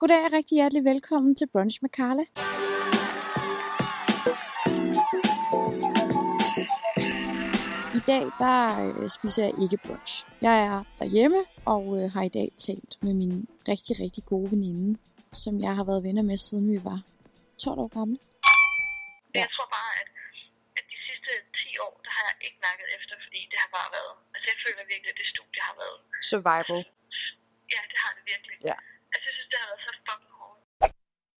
Goddag og rigtig hjertelig velkommen til Brunch med Carla. I dag der øh, spiser jeg ikke brunch. Jeg er derhjemme og øh, har i dag talt med min rigtig, rigtig gode veninde, som jeg har været venner med siden vi var 12 år gamle. Ja. Jeg tror bare, at, at de sidste 10 år, der har jeg ikke mærket efter, fordi det har bare været, altså jeg føler virkelig, at det studie har været, Survival. ja, det har det virkelig. Ja. Det har været så fucking hårdt.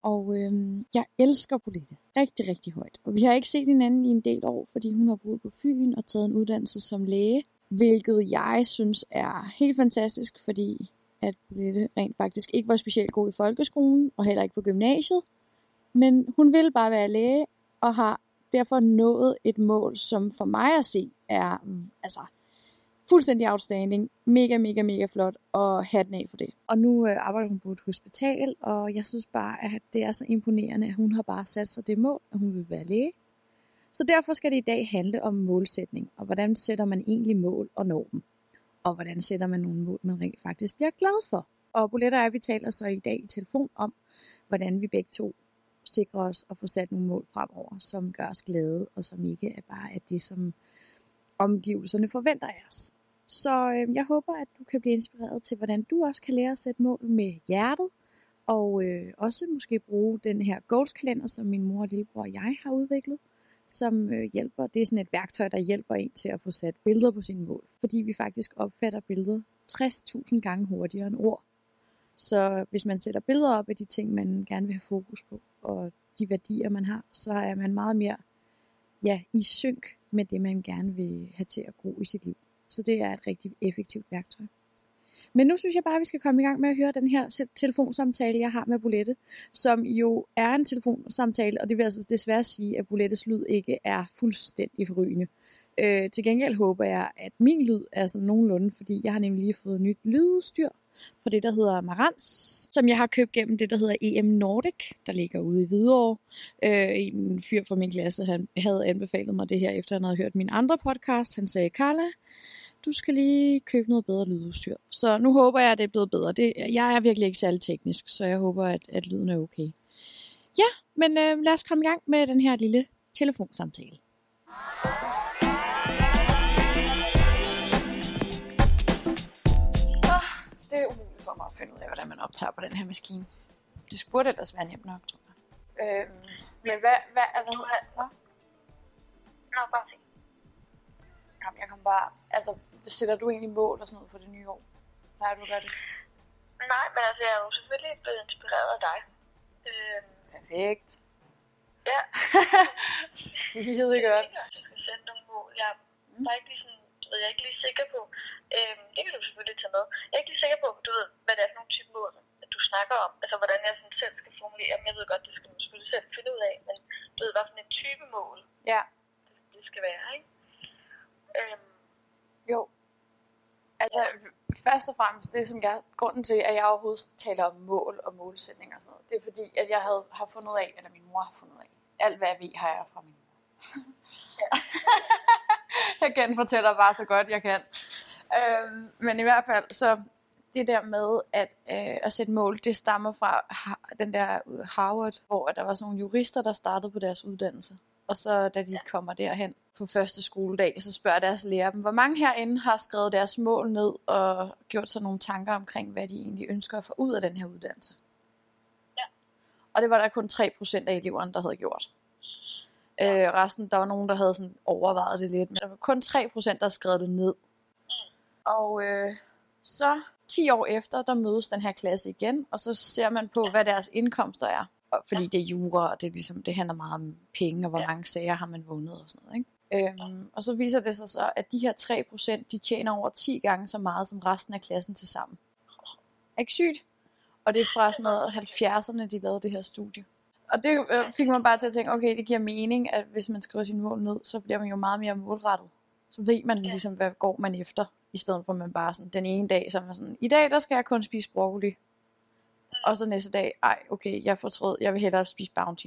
Og øhm, jeg elsker Bolette rigtig, rigtig højt. Og vi har ikke set hinanden i en del år, fordi hun har boet på Fyn og taget en uddannelse som læge. Hvilket jeg synes er helt fantastisk, fordi at Bolette rent faktisk ikke var specielt god i folkeskolen og heller ikke på gymnasiet. Men hun vil bare være læge og har derfor nået et mål, som for mig at se er altså, fuldstændig outstanding. Mega, mega, mega flot, og hatten af for det. Og nu øh, arbejder hun på et hospital, og jeg synes bare, at det er så imponerende, at hun har bare sat sig det mål, at hun vil være læge. Så derfor skal det i dag handle om målsætning, og hvordan sætter man egentlig mål og når dem. Og hvordan sætter man nogle mål, man rent faktisk bliver glad for. Og Bolette og jeg, vi taler så i dag i telefon om, hvordan vi begge to sikrer os at få sat nogle mål fremover, som gør os glade, og som ikke er bare er det, som omgivelserne forventer af os. Så øh, jeg håber, at du kan blive inspireret til, hvordan du også kan lære at sætte mål med hjertet, og øh, også måske bruge den her goals-kalender, som min mor og lillebror og jeg har udviklet, som øh, hjælper. Det er sådan et værktøj, der hjælper en til at få sat billeder på sine mål, fordi vi faktisk opfatter billeder 60.000 gange hurtigere end ord. Så hvis man sætter billeder op af de ting, man gerne vil have fokus på, og de værdier, man har, så er man meget mere ja, i synk med det, man gerne vil have til at gro i sit liv. Så det er et rigtig effektivt værktøj. Men nu synes jeg bare, at vi skal komme i gang med at høre den her telefonsamtale, jeg har med Bolette, som jo er en telefonsamtale, og det vil altså desværre sige, at Bolettes lyd ikke er fuldstændig forrygende. Øh, til gengæld håber jeg, at min lyd er sådan nogenlunde, fordi jeg har nemlig lige fået nyt lydudstyr fra det, der hedder Marantz, som jeg har købt gennem det, der hedder EM Nordic, der ligger ude i Hvidovre. Øh, en fyr fra min klasse, han havde anbefalet mig det her, efter han havde hørt min andre podcast. Han sagde, Carla, du skal lige købe noget bedre lydudstyr. Så nu håber jeg, at det er blevet bedre. Det, jeg er virkelig ikke særlig teknisk, så jeg håber, at, at lyden er okay. Ja, men øh, lad os komme i gang med den her lille telefonsamtale. det er umuligt for mig at finde ud af, hvordan man optager på den her maskine. Det burde ellers være nemt nok, tror jeg. Øhm, men hvad, hvad er det? Hvad? Nå, bare se. Jamen, jeg kan bare, altså, sætter du egentlig mål og sådan noget for det nye år? Nej, du gør det? Nej, men altså, jeg er jo selvfølgelig blevet inspireret af dig. Øhm, Perfekt. ja. Skide godt. Jeg skal sætte nogle mål. Jeg er bare ikke lige sådan, du ved, jeg er ikke lige sikker på. Øhm, det kan du selvfølgelig tage med. Jeg er ikke lige sikker på, du ved, hvad det er for nogle type mål, at du snakker om. Altså, hvordan jeg sådan selv skal formulere dem. Jeg ved godt, det skal man selvfølgelig selv finde ud af, men du ved, hvad for en type mål Ja, det, det skal være, ikke? Øhm, jo. Altså, først og fremmest, det som jeg, grunden til, at jeg overhovedet taler om mål og målsætning og sådan noget, det er fordi, at jeg havde, har fundet ud af, eller min mor har fundet ud af, alt hvad jeg ved, har jeg fra min mor. jeg genfortæller bare så godt, jeg kan. Øhm, men i hvert fald, så det der med at, øh, at sætte mål, det stammer fra den der Harvard, hvor der var sådan nogle jurister, der startede på deres uddannelse. Og så da de kommer derhen på første skoledag, så spørger deres lærer dem, hvor mange herinde har skrevet deres mål ned og gjort sig nogle tanker omkring, hvad de egentlig ønsker at få ud af den her uddannelse. Ja. Og det var der kun 3% af eleverne, der havde gjort. Øh, resten, der var nogen, der havde sådan overvejet det lidt, men der var kun 3%, der skrevet det ned. Og øh, så 10 år efter, der mødes den her klasse igen, og så ser man på, hvad deres indkomster er. Fordi det er jura, og det, er ligesom, det handler meget om penge, og hvor mange sager har man vundet og sådan noget. Ikke? Øhm, og så viser det sig så, at de her 3%, de tjener over 10 gange så meget som resten af klassen til sammen. Ikke sygt? Og det er fra sådan noget 70'erne, de lavede det her studie. Og det øh, fik mig bare til at tænke, okay, det giver mening, at hvis man skriver sine mål ned, så bliver man jo meget mere målrettet. Så ved man Ja. ligesom, hvad går man efter, i stedet for at man bare sådan, den ene dag, så er man sådan, i dag, der skal jeg kun spise broccoli. Og så næste dag, ej, okay, jeg fortrød, jeg vil hellere spise bounty.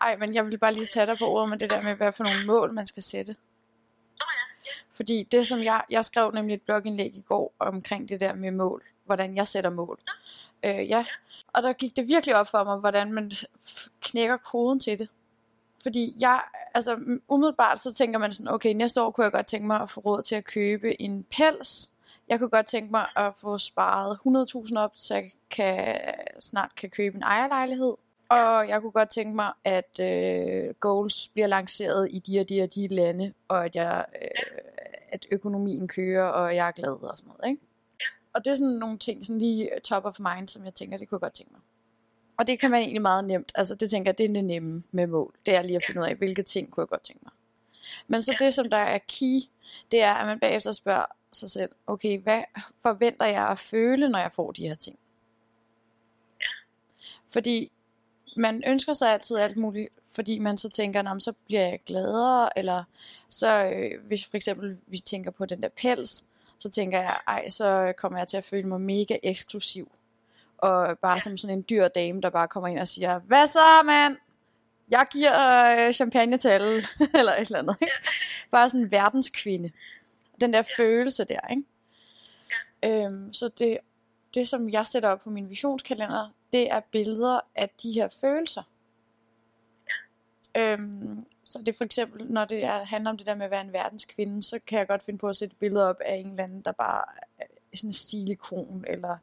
ej, men jeg vil bare lige tage dig på ordet med det der med, hvad for nogle mål man skal sætte. Fordi det som jeg, jeg skrev nemlig et blogindlæg i går omkring det der med mål, hvordan jeg sætter mål. Øh, ja, og der gik det virkelig op for mig, hvordan man knækker koden til det. Fordi jeg, altså umiddelbart så tænker man sådan, okay, næste år kunne jeg godt tænke mig at få råd til at købe en pels. Jeg kunne godt tænke mig at få sparet 100.000 op, så jeg kan, snart kan købe en ejerlejlighed. Og jeg kunne godt tænke mig, at øh, goals bliver lanceret i de og de og de lande, og at, jeg, øh, at økonomien kører, og jeg er glad og sådan noget. Ikke? Og det er sådan nogle ting, sådan lige top of mind, som jeg tænker, det kunne jeg godt tænke mig. Og det kan man egentlig meget nemt, altså det tænker jeg, det er det nemme med mål. Det er lige at finde ud af, hvilke ting kunne jeg godt tænke mig. Men så det, som der er key, det er, at man bagefter spørger sig selv, okay, hvad forventer jeg at føle, når jeg får de her ting? Fordi man ønsker sig altid alt muligt, fordi man så tænker, så bliver jeg gladere, eller så øh, hvis for eksempel vi tænker på den der pels, så tænker jeg, ej, så kommer jeg til at føle mig mega eksklusiv. Og bare som sådan en dyr dame, der bare kommer ind og siger, hvad så mand? Jeg giver øh, champagne til alle, eller et eller andet. Ikke? Bare sådan en verdenskvinde. Den der følelse der, ikke? Øhm, så det, det, som jeg sætter op på min visionskalender, det er billeder af de her følelser. Øhm, så det er for eksempel, når det er, handler om det der med at være en verdenskvinde, så kan jeg godt finde på at sætte billeder op af en eller anden, der bare er sådan en stilikon, eller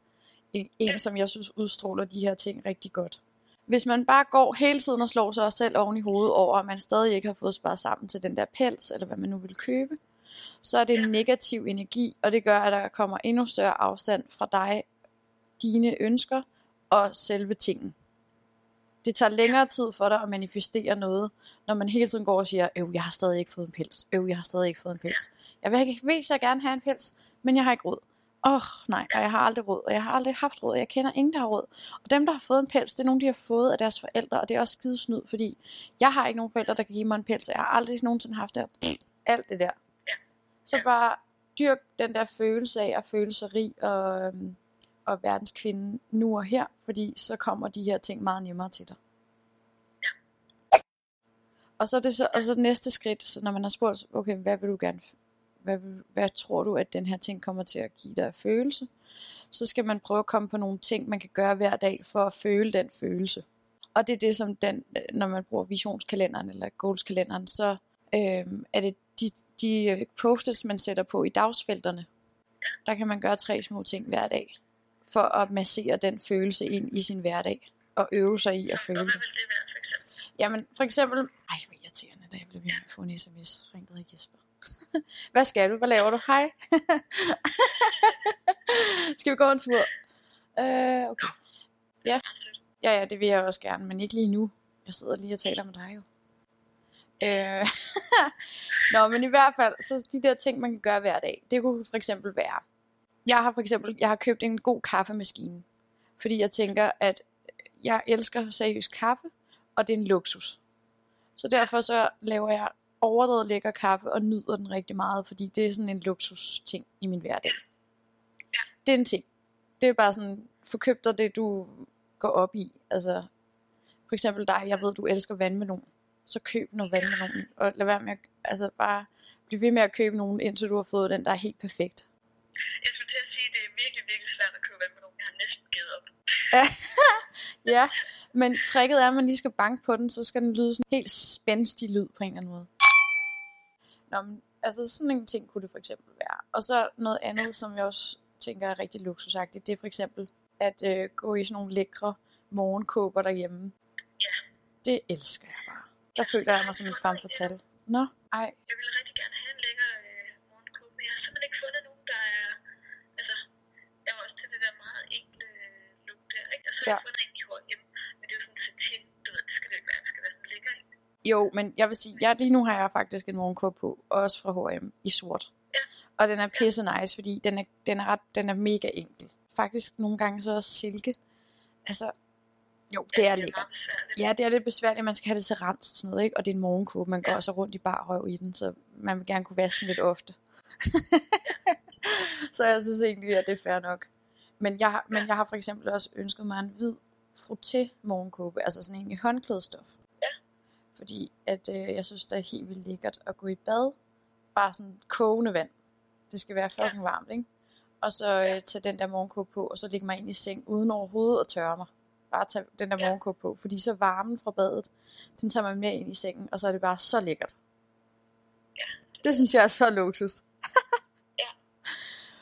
en, en, som jeg synes udstråler de her ting rigtig godt. Hvis man bare går hele tiden og slår sig selv oven i hovedet over, at man stadig ikke har fået sparet sammen til den der pels, eller hvad man nu vil købe, så er det en negativ energi, og det gør, at der kommer endnu større afstand fra dig, dine ønsker og selve tingen. Det tager længere tid for dig at manifestere noget, når man hele tiden går og siger, øv, jeg har stadig ikke fået en pels, øv, jeg har stadig ikke fået en pels. Jeg vil ikke vil så gerne have en pels, men jeg har ikke råd. Åh, oh, nej, og jeg har aldrig råd, og jeg har aldrig haft råd, og jeg kender ingen, der har råd. Og dem, der har fået en pels, det er nogle, de har fået af deres forældre, og det er også skide snyd, fordi jeg har ikke nogen forældre, der kan give mig en pels, og jeg har aldrig nogensinde haft det, alt det der. Så bare dyrk den der følelse af at føle sig rig og, øhm, og verdenskvinde nu og her, fordi så kommer de her ting meget nemmere til dig. Og så er det så, og så det næste skridt, så når man har spurgt, okay, hvad vil du gerne, hvad, hvad tror du, at den her ting kommer til at give dig af følelse? Så skal man prøve at komme på nogle ting, man kan gøre hver dag, for at føle den følelse. Og det er det, som den, når man bruger visionskalenderen eller goalskalenderen, så øhm, er det de, de post man sætter på i dagsfelterne. Der kan man gøre tre små ting hver dag, for at massere den følelse ind i sin hverdag, og øve sig i at føle det. Jamen, for eksempel... Ej, hvor irriterende, da jeg blev ved med at få en sms. Ring dig Jesper. Hvad skal du? Hvad laver du? Hej. skal vi gå en tur? Uh, okay. Ja. ja, ja, det vil jeg også gerne, men ikke lige nu. Jeg sidder lige og taler med dig jo. Øh, Nå, men i hvert fald, så de der ting, man kan gøre hver dag, det kunne for eksempel være, jeg har for eksempel, jeg har købt en god kaffemaskine, fordi jeg tænker, at jeg elsker seriøst kaffe, og det er en luksus. Så derfor så laver jeg overdrevet lækker kaffe og nyder den rigtig meget, fordi det er sådan en luksus ting i min hverdag. Det er en ting. Det er bare sådan, forkøb dig det, du går op i. Altså, for eksempel dig, jeg ved, du elsker vandmelon. Så køb noget vandmelon, og lad være med at, altså bare blive ved med at købe nogen, indtil du har fået den, der er helt perfekt. Jeg skulle til at sige, at det er virkelig, virkelig svært at købe vandmelon. Jeg har næsten givet op. ja, men tricket er, at man lige skal banke på den, så skal den lyde sådan helt spændstig lyd på en eller anden måde. Nå, men, altså sådan en ting kunne det for eksempel være. Og så noget andet, som jeg også tænker er rigtig luksusagtigt, det er for eksempel at øh, gå i sådan nogle lækre morgenkåber derhjemme. Ja. Det elsker jeg. Der føler jeg mig som en femme fatale. Nå, ej. Jeg ville rigtig gerne have en lækker øh, morgenkåbe, men jeg har simpelthen ikke fundet nogen, der er... Altså, jeg var også til det der meget enkle øh, look der, ikke? Og så har Ja. jeg fundet en i H&M, men det er jo sådan satin, du ved, det skal det jo ikke være, det skal være sådan lækker en. Jo, men jeg vil sige, ja, lige nu har jeg faktisk en morgenkåbe på, også fra H&M i sort. Ja. Og den er pisse nice, fordi den er, den er, ret, den er mega enkel. Faktisk nogle gange så også silke. Altså, jo, det er det lækkert. Ja, det er lidt besværligt, man skal have det til rens og sådan noget, ikke? Og det er en morgenkåbe, man går også rundt i bar røv i den, så man vil gerne kunne vaske den lidt ofte. så jeg synes egentlig, at det er fair nok. Men jeg, men jeg har for eksempel også ønsket mig en hvid frotté morgenkåbe, altså sådan en i håndklædestof. Ja. Fordi at øh, jeg synes, det er helt vildt lækkert at gå i bad, bare sådan kogende vand. Det skal være fucking varmt, ikke? Og så øh, tage den der morgenkåb på, og så lægge mig ind i seng, uden overhovedet at tørre mig. Bare tage den der Ja. morgenkåb på, fordi så varmen fra badet, den tager man med ind i sengen, og så er det bare så lækkert. Ja. Det synes jeg er så luksus. Ja,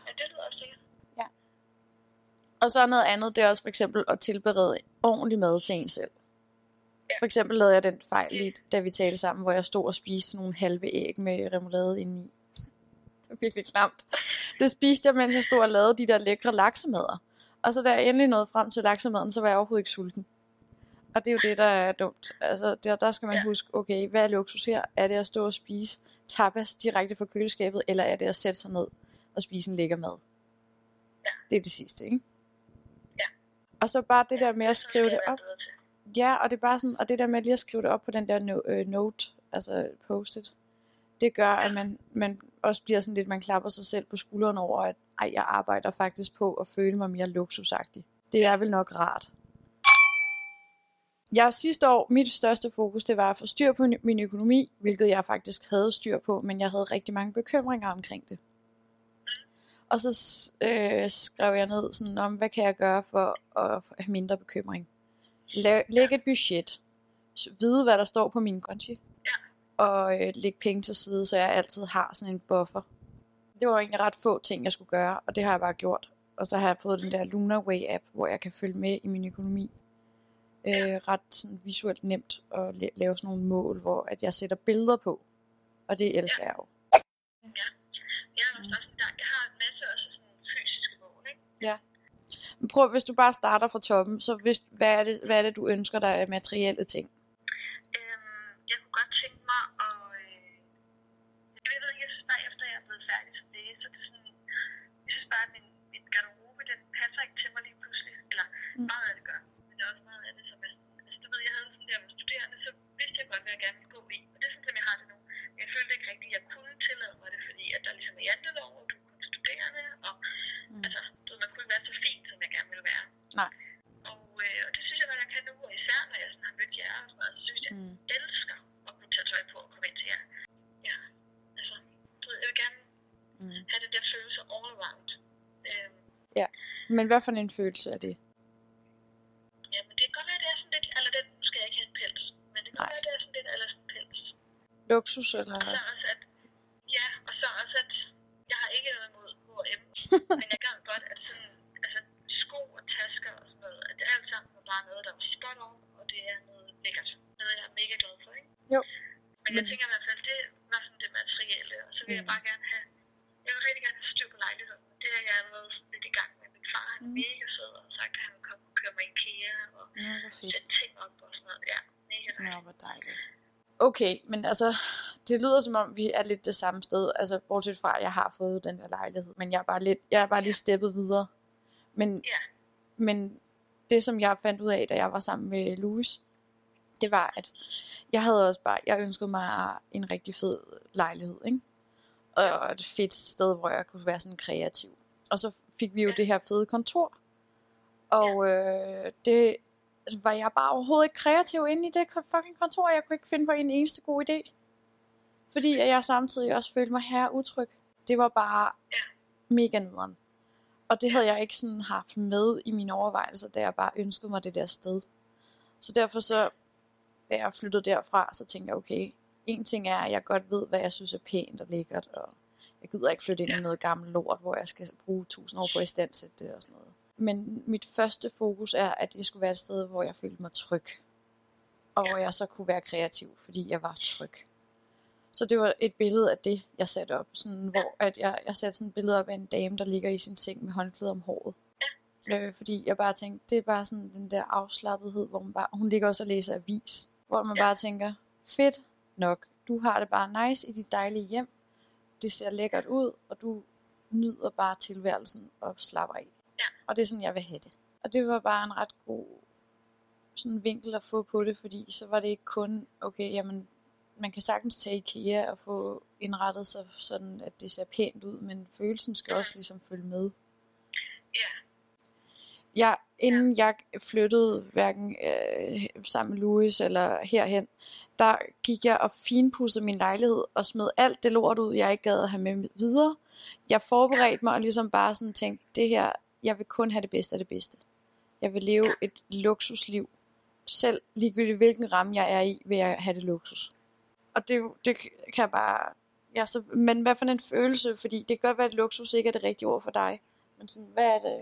det lyder også sikkert. Og så noget andet, det er også for eksempel at tilberede ordentlig mad til en selv. Ja. For eksempel lavede jeg den fejl lige, da vi talte sammen, hvor jeg stod og spiste nogle halve æg med remoulade indeni. Det var virkelig klamt. Det spiste jeg, mens jeg stod og lavede de der lækre laksemader. Og så da jeg endelig nåede frem til laksemaden, så var jeg overhovedet ikke sulten. Og det er jo det, der er dumt. Altså, der, der skal man Ja. huske, okay, hvad er luksus her? Er det at stå og spise tapas direkte fra køleskabet, eller er det at sætte sig ned og spise en lækker mad? Ja. Det er det sidste, ikke? Ja. Og så bare det der med at skrive det op. Ja, og det er bare sådan, og det der med lige at skrive det op på den der no, øh, note, altså post-it, det gør, at man, man også bliver sådan lidt, man klapper sig selv på skulderen over, at ej, jeg arbejder faktisk på at føle mig mere luksusagtig. Det er vel nok rart. Jeg sidste år, mit største fokus, det var at få styr på min økonomi, hvilket jeg faktisk havde styr på, men jeg havde rigtig mange bekymringer omkring det. Og så øh, skrev jeg ned sådan om, hvad kan jeg gøre for at have mindre bekymring. Læg et budget. Vide, hvad der står på min konti. Og øh, lægge penge til side, så jeg altid har sådan en buffer. Det var egentlig ret få ting, jeg skulle gøre, og det har jeg bare gjort. Og så har jeg fået den der Lunarway app, hvor jeg kan følge med i min økonomi. Øh, ret sådan visuelt nemt at la- lave sådan nogle mål, hvor at jeg sætter billeder på. Og det elsker jeg jo. Jeg er også jeg har en masse også sådan fysiske mål, ikke? Men prøv, hvis du bare starter fra toppen, så hvis, hvad, er det, hvad er det, du ønsker dig af materielle ting? Øhm, jeg kunne godt tænke mig at... Øh, jeg ved ikke, jeg synes bare, efter jeg er blevet færdig som læge, så er det sådan... Jeg synes bare, at min, min garderobe, den passer ikke til mig lige pludselig. Eller Mm. meget af det gør. Men der er også meget af det, som er sådan... Altså, du ved, jeg havde sådan der med studerende, så vidste jeg godt, hvad jeg gerne ville gå i. Og det er sådan, som jeg har det nu. Men jeg følte ikke rigtigt, at jeg kunne tillade mig det, fordi at der ligesom er jantelov, og du er kun studerende, og Mm. altså, du ved, man kunne ikke være så fin, som jeg gerne ville være. Nej. Og, øh, og det synes jeg, at jeg kan nu, og især når jeg sådan har mødt jer og sådan noget, så synes jeg, Mm. elsker at kunne tage tøj på og komme ind til jer. Ja, altså, du ved, jeg vil gerne Mm. have den der følelse all around. Øhm, Men hvad for en følelse er det? Luksus eller... Og så også, at, ja, og så også, at jeg har ikke noget imod H&M, men jeg gad godt, at sådan, altså, sko og tasker og sådan noget, at det alt sammen var bare noget, der var spot on, og det er noget lækkert. Noget, jeg er mega glad for, ikke? Jo. Men jeg tænker i hvert fald, det var sådan det materielle, og så vil jeg Mm. bare gerne have, jeg vil rigtig gerne have styr på lejligheden. Det er jeg allerede lidt i gang med. Min far han er Mm. mega sød, og så kan han komme og køre mig i IKEA og fedt. sætte ting op og sådan noget. Ja, mega dejligt. hvor dejligt. Okay, men altså, det lyder som om, vi er lidt det samme sted. Altså, bortset fra, at jeg har fået den der lejlighed. Men jeg er bare, lidt, jeg er bare lige steppet videre. Men, Ja. men det, som jeg fandt ud af, da jeg var sammen med Louis, det var, at jeg havde også bare, jeg ønskede mig en rigtig fed lejlighed, ikke? Og et fedt sted, hvor jeg kunne være sådan kreativ. Og så fik vi jo det her fede kontor. Og øh, det var jeg bare overhovedet ikke kreativ inde i det fucking kontor. Jeg kunne ikke finde på en eneste god idé. Fordi jeg samtidig også følte mig her utryg. Det var bare mega nederen. Og det havde jeg ikke sådan haft med i mine overvejelser, da jeg bare ønskede mig det der sted. Så derfor så, da jeg flyttede derfra, så tænkte jeg, okay, en ting er, at jeg godt ved, hvad jeg synes er pænt og lækkert, og jeg gider ikke flytte ind i noget gammelt lort, hvor jeg skal bruge tusind år på at istandsætte det og sådan noget. Men mit første fokus er, at det skulle være et sted, hvor jeg følte mig tryg. Og hvor jeg så kunne være kreativ, fordi jeg var tryg. Så det var et billede af det, jeg satte op. Sådan, hvor at jeg, jeg satte sådan et billede op af en dame, der ligger i sin seng med håndklæde om håret. Øh, fordi jeg bare tænkte, det er bare sådan den der afslappethed, hvor man bare, hun ligger også og læser avis. Hvor man Ja. bare tænker, fedt nok, du har det bare nice i dit dejlige hjem. Det ser lækkert ud, og du nyder bare tilværelsen og slapper af. Og det er sådan, jeg vil have det. Og det var bare en ret god sådan vinkel at få på det, fordi så var det ikke kun, okay, jamen, man kan sagtens tage IKEA og få indrettet sig sådan, at det ser pænt ud, men følelsen skal også ligesom følge med. Ja, Jeg, inden jeg flyttede hverken øh, sammen med Louis eller herhen, der gik jeg og finpudsede min lejlighed og smed alt det lort ud, jeg ikke gad at have med videre. Jeg forberedte mig og ligesom bare sådan tænkte, det her, jeg vil kun have det bedste af det bedste. Jeg vil leve et luksusliv. Selv ligegyldigt hvilken ramme jeg er i, vil jeg have det luksus. Og det, det kan jeg bare... Ja, så, men hvad for en følelse? Fordi det kan godt være, at luksus ikke er det rigtige ord for dig. Men sådan, hvad er det?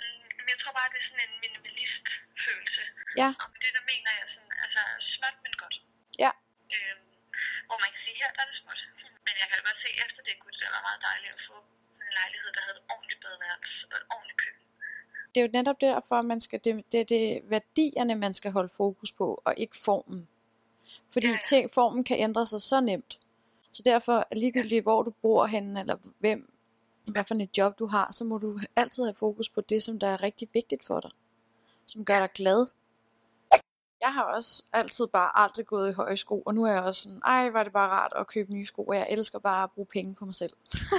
Mm, jeg tror bare, det er sådan en minimalist følelse. Ja. Og med det der mener jeg sådan, altså småt, men godt. Ja. Øhm, hvor man kan sige, her der er det småt. Men jeg kan da godt se, efter det kunne det være meget dejligt at få en lejlighed, der havde et ordentligt badeværelse og et ordentligt køkken. Det er jo netop derfor, man skal, det, det, det er værdierne, man skal holde fokus på, og ikke formen. Fordi Ja, ja. ting, formen kan ændre sig så nemt. Så derfor, ligegyldigt hvor du bor henne, eller hvem, hvad for et job du har, så må du altid have fokus på det, som der er rigtig vigtigt for dig. Som gør dig glad. Jeg har også altid bare aldrig gået i høje sko, og nu er jeg også sådan, ej, var det bare rart at købe nye sko, og jeg elsker bare at bruge penge på mig selv.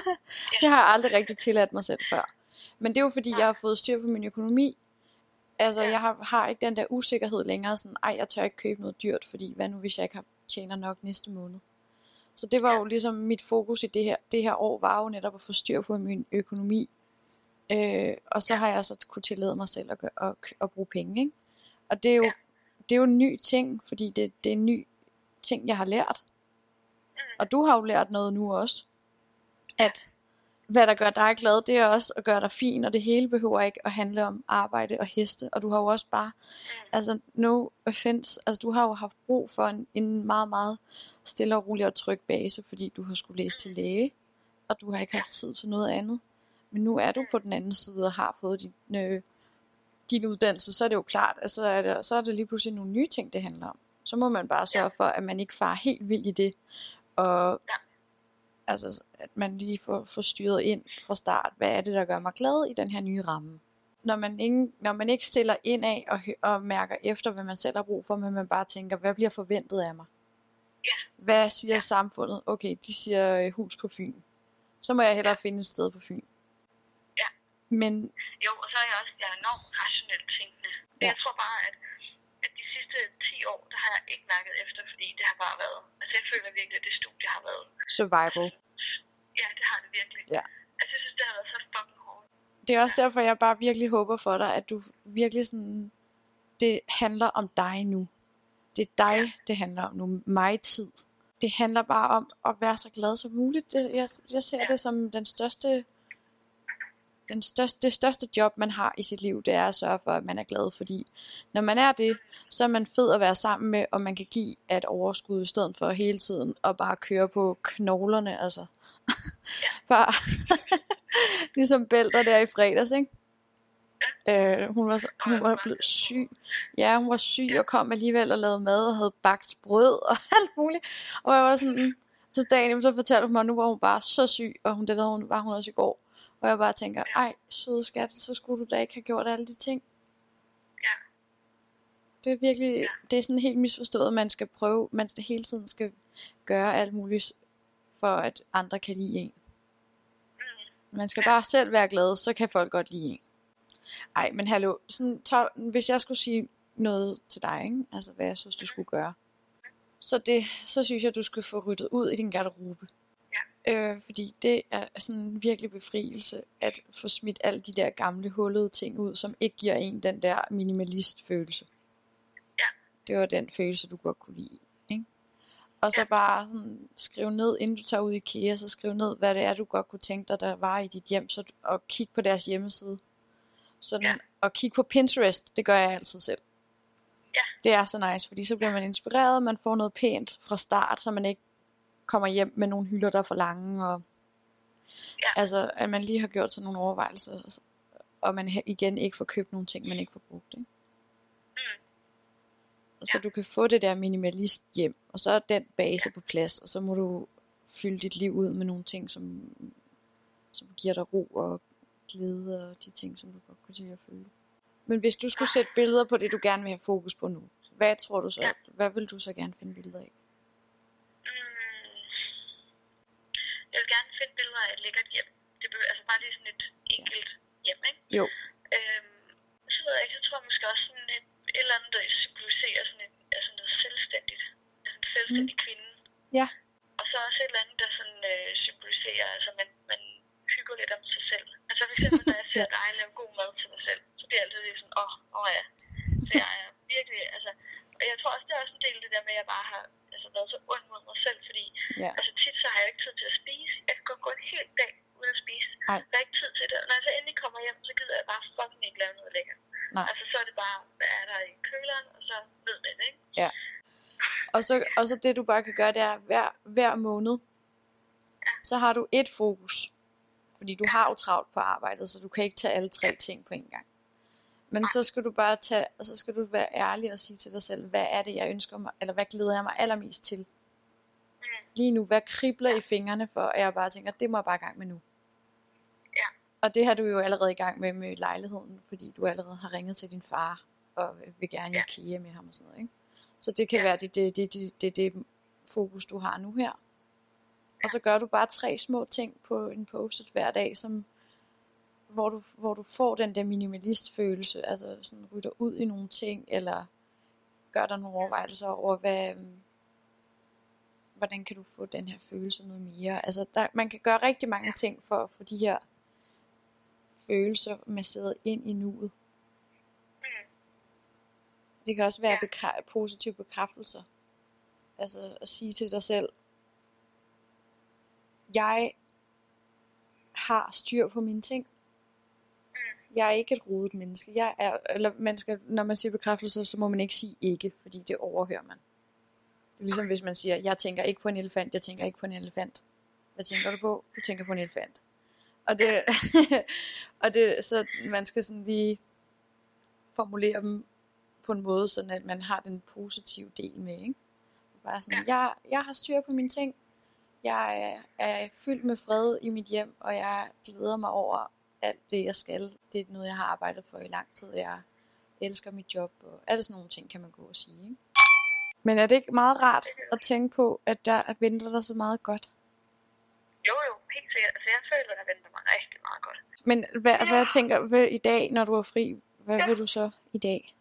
det har jeg aldrig rigtig tilladt mig selv før. Men det er jo fordi, jeg har fået styr på min økonomi. Altså, Ja. jeg har, har ikke den der usikkerhed længere, sådan, ej, jeg tør ikke købe noget dyrt, fordi hvad nu, hvis jeg ikke har tjener nok næste måned. Så det var jo ligesom mit fokus i det her, det her år, var jo netop at få styr på min økonomi. Øh, og så har jeg så kunne tillade mig selv at, gøre, at, at bruge penge, ikke? Og det er jo, Ja. det er jo en ny ting, fordi det, det er en ny ting, jeg har lært. Mm. Og du har jo lært noget nu også. At hvad der gør dig glad, det er også at gøre dig fin, og det hele behøver ikke at handle om arbejde og heste. Og du har jo også bare, altså no offense, altså du har jo haft brug for en, en meget, meget stille og rolig og tryg base, fordi du har skulle læse til læge, og du har ikke haft tid til noget andet. Men nu er du på den anden side og har fået din, øh, din uddannelse, så er det jo klart, at så er, det, så er det lige pludselig nogle nye ting, det handler om. Så må man bare sørge for, at man ikke farer helt vildt i det, og. Altså, at man lige får, får styret ind fra start, hvad er det, der gør mig glad i den her nye ramme. Når man, ingen, når man ikke stiller ind af og, og mærker efter, hvad man selv har brug for, men man bare tænker, hvad bliver forventet af mig? Ja. Hvad siger samfundet? Okay, de siger øh, hus på Fyn. Så må jeg hellere finde et sted på Fyn. Ja. Men Jo, og så er jeg også jeg er enormt rationelt tænkende. Ja. jeg tror bare, at, sidste 10 år, der har jeg ikke mærket efter, fordi det har bare været... Altså jeg føler virkelig, at det studie har været... survival. Ja, det har det virkelig. Ja. Altså jeg synes, det har været så fucking hårdt. Det er også derfor, jeg bare virkelig håber for dig, at du virkelig sådan, det handler om dig nu. Det er dig, det handler om nu. Mig tid. Det handler bare om at være så glad som muligt. Jeg, jeg ser Ja. det som den største, den største, det største job, man har i sit liv, det er at sørge for, at man er glad. Fordi når man er det, så er man fed at være sammen med, og man kan give et overskud i stedet for hele tiden at bare køre på knoglerne. Altså. bare ligesom bælter der i fredags, ikke? Øh, hun var, så, hun var blevet syg. Ja, hun var syg og kom alligevel og lavede mad og havde bagt brød og alt muligt. Og jeg var sådan, så dagen så fortalte hun mig, at nu var hun bare så syg, og hun, det ved hun, var hun også i går. Og jeg bare tænker, ej, søde skat, så skulle du da ikke have gjort alle de ting. Ja. Det er virkelig, det er sådan helt misforstået, at man skal prøve, man skal hele tiden skal gøre alt muligt, for at andre kan lide en. Mm. Man skal bare selv være glad, så kan folk godt lide en. Ej, men hallo, sådan, tør, hvis jeg skulle sige noget til dig, ikke? altså hvad jeg synes, du skulle gøre, så, det, så synes jeg, du skulle få ryddet ud i din garderobe. Ja. Øh, fordi det er sådan en virkelig befrielse, at få smidt alle de der gamle hullede ting ud, som ikke giver en den der minimalist følelse. Ja. Det var den følelse, du godt kunne lide. Ikke? Og så bare sådan, skrive ned, inden du tager ud i IKEA, så skriv ned, hvad det er, du godt kunne tænke dig, der var i dit hjem, så, og kig på deres hjemmeside. Sådan, Ja. Og kig på Pinterest, det gør jeg altid selv. Ja. Det er så nice, fordi så bliver man inspireret, man får noget pænt fra start, så man ikke kommer hjem med nogle hylder, der er for lange, og Ja. altså, at man lige har gjort sig nogle overvejelser, og man igen ikke får købt nogle ting, man ikke får brugt. Ikke? Mm. Så du kan få det der minimalist hjem, og så er den base på plads, og så må du fylde dit liv ud med nogle ting, som, som giver dig ro og glæde, og de ting, som du godt kunne lide at føle. Men hvis du skulle sætte billeder på det, du gerne vil have fokus på nu, hvad tror du så, Ja. hvad vil du så gerne finde billeder af? Mm. Jeg vil gerne finde billeder af et lækkert hjem. Det behøver, altså bare lige sådan et enkelt hjem, ikke? Jo. Øhm, så ved jeg ikke, så tror jeg måske også sådan et, et eller andet, der symboliserer sådan et, altså noget selvstændigt. fuldstændig mm. kvinden. Ja. Og så også et eller andet, der sådan øh, symboliserer, altså man, man hygger lidt om sig selv. Altså for eksempel, når jeg ser dig lave god mad til mig selv, så bliver jeg altid sådan, åh, oh, åh oh ja. Så jeg er virkelig, altså, og jeg tror også, det er også en del af det der med, at jeg bare har altså, været så ond mod mig selv, fordi Ja. altså tit så har jeg ikke tid til at spise. Jeg kan godt gå en hel dag uden at spise. Nej. Der er ikke tid til det. Og når jeg så endelig kommer hjem, så gider jeg bare fucking ikke lave noget lækkert. Nej. Altså så er det bare, hvad er der i køleren, og så ved man det, ikke? Og så, og så det du bare kan gøre, det er hver, hver måned, så har du et fokus. Fordi du har jo travlt på arbejdet, så du kan ikke tage alle tre ting på en gang. Men så skal du bare tage, og så skal du være ærlig og sige til dig selv, hvad er det, jeg ønsker mig, eller hvad glæder jeg mig allermest til? Lige nu, hvad kribler i fingrene for, at jeg bare tænker, det må jeg bare i gang med nu. Ja. Og det har du jo allerede i gang med med lejligheden, fordi du allerede har ringet til din far, og vil gerne Ja. IKEA med ham og sådan noget, ikke? Så det kan være det, det, det, det, det, det fokus, du har nu her. Og så gør du bare tre små ting på en post hver dag, som, hvor, du, hvor du får den der minimalistfølelse, altså sådan rydder ud i nogle ting, eller gør dig nogle overvejelser over, hvad, hvordan kan du få den her følelse noget mere. Altså der, man kan gøre rigtig mange ting for at få de her følelser masseret ind i nuet. Det kan også være Ja. bekræ- positive bekræftelser. Altså at sige til dig selv, jeg har styr på mine ting. Jeg er ikke et rodet menneske. Jeg er, eller man skal, når man siger bekræftelser, så må man ikke sige ikke, fordi det overhører man. Det er ligesom hvis man siger, jeg tænker ikke på en elefant, jeg tænker ikke på en elefant. Hvad tænker du på? Du tænker på en elefant. Og det, og det så man skal sådan lige formulere dem på en måde, sådan at man har den positive del med, ikke? Bare sådan, jeg, jeg har styr på mine ting. Jeg er, er fyldt med fred i mit hjem, og jeg glæder mig over alt det, jeg skal. Det er noget, jeg har arbejdet for i lang tid. Jeg elsker mit job, og alle sådan nogle ting kan man gå og sige. Ikke? Men er det ikke meget rart at tænke på, at der venter der så meget godt? Jo, jo, helt sikkert. Altså jeg føler, der venter mig rigtig meget godt. Men hvad, Ja. hvad tænker du i dag, når du er fri? Hvad Ja. vil du så i dag?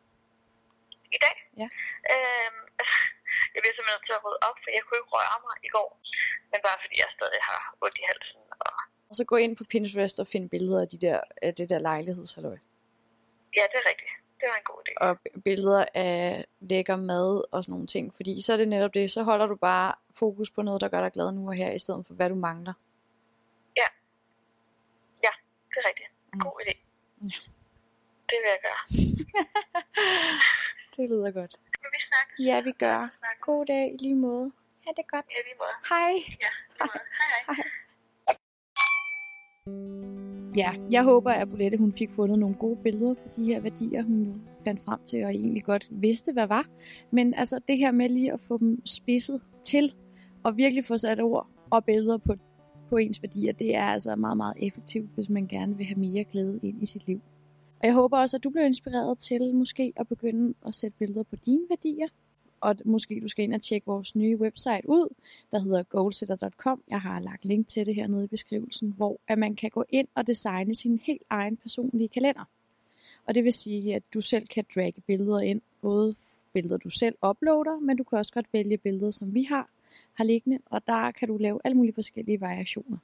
I dag? Ja. Øhm, jeg bliver simpelthen til at rydde op, for jeg kunne ikke røre mig i går. Men bare fordi jeg stadig har ondt i halsen. Og Og så gå ind på Pinterest og finde billeder af, de der, af det der lejlighedshalløj. ja, det er rigtigt. Det var en god idé. og billeder af lækker mad og sådan nogle ting. Fordi så er det netop det, så holder du bare fokus på noget, der gør dig glad nu og her, i stedet for hvad du mangler. Det er rigtigt. Mm. God idé. Ja. Det vil jeg gøre. Det lyder godt. Men vi snakker. Ja, vi gør. God dag i lige måde. Ha' det godt. Ja, lige måde. Hej. Ja, lige måde. Hej hej. Ja, jeg håber, at Bolette hun fik fundet nogle gode billeder på de her værdier, hun fandt frem til, og egentlig godt vidste, hvad var. Men altså det her med lige at få dem spidset til, og virkelig få sat ord og billeder på, på ens værdier, det er altså meget, meget effektivt, hvis man gerne vil have mere glæde ind i sit liv. Og jeg håber også, at du bliver inspireret til måske at begynde at sætte billeder på dine værdier, og måske du skal ind og tjekke vores nye website ud, der hedder goalsetter.com. Jeg har lagt link til det hernede i beskrivelsen, hvor at man kan gå ind og designe sin helt egen personlige kalender. Og det vil sige, at du selv kan dragge billeder ind, både billeder du selv uploader, men du kan også godt vælge billeder, som vi har, har liggende, og der kan du lave alle mulige forskellige variationer.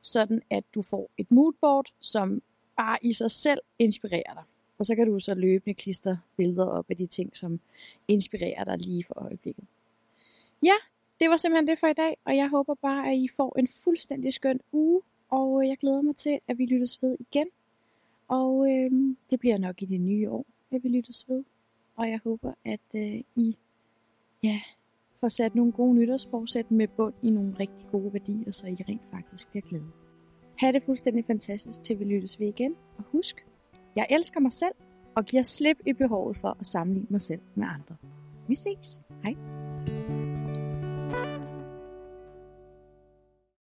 Sådan at du får et moodboard, som bare i sig selv inspirerer dig. Og så kan du så løbende klistre billeder op af de ting, som inspirerer dig lige for øjeblikket. Ja, det var simpelthen det for i dag, og jeg håber bare, at I får en fuldstændig skøn uge, og øh, jeg glæder mig til, at vi lyttes ved igen. Og øh, det bliver nok i det nye år, at vi lyttes ved. Og jeg håber, at øh, I ja, får sat nogle gode nytårsforsæt med bund i nogle rigtig gode værdier, så I rent faktisk bliver glade. Ha' det fuldstændig fantastisk, til vi lyttes ved igen. Og husk, jeg elsker mig selv, og giver slip i behovet for at sammenligne mig selv med andre. Vi ses. Hej.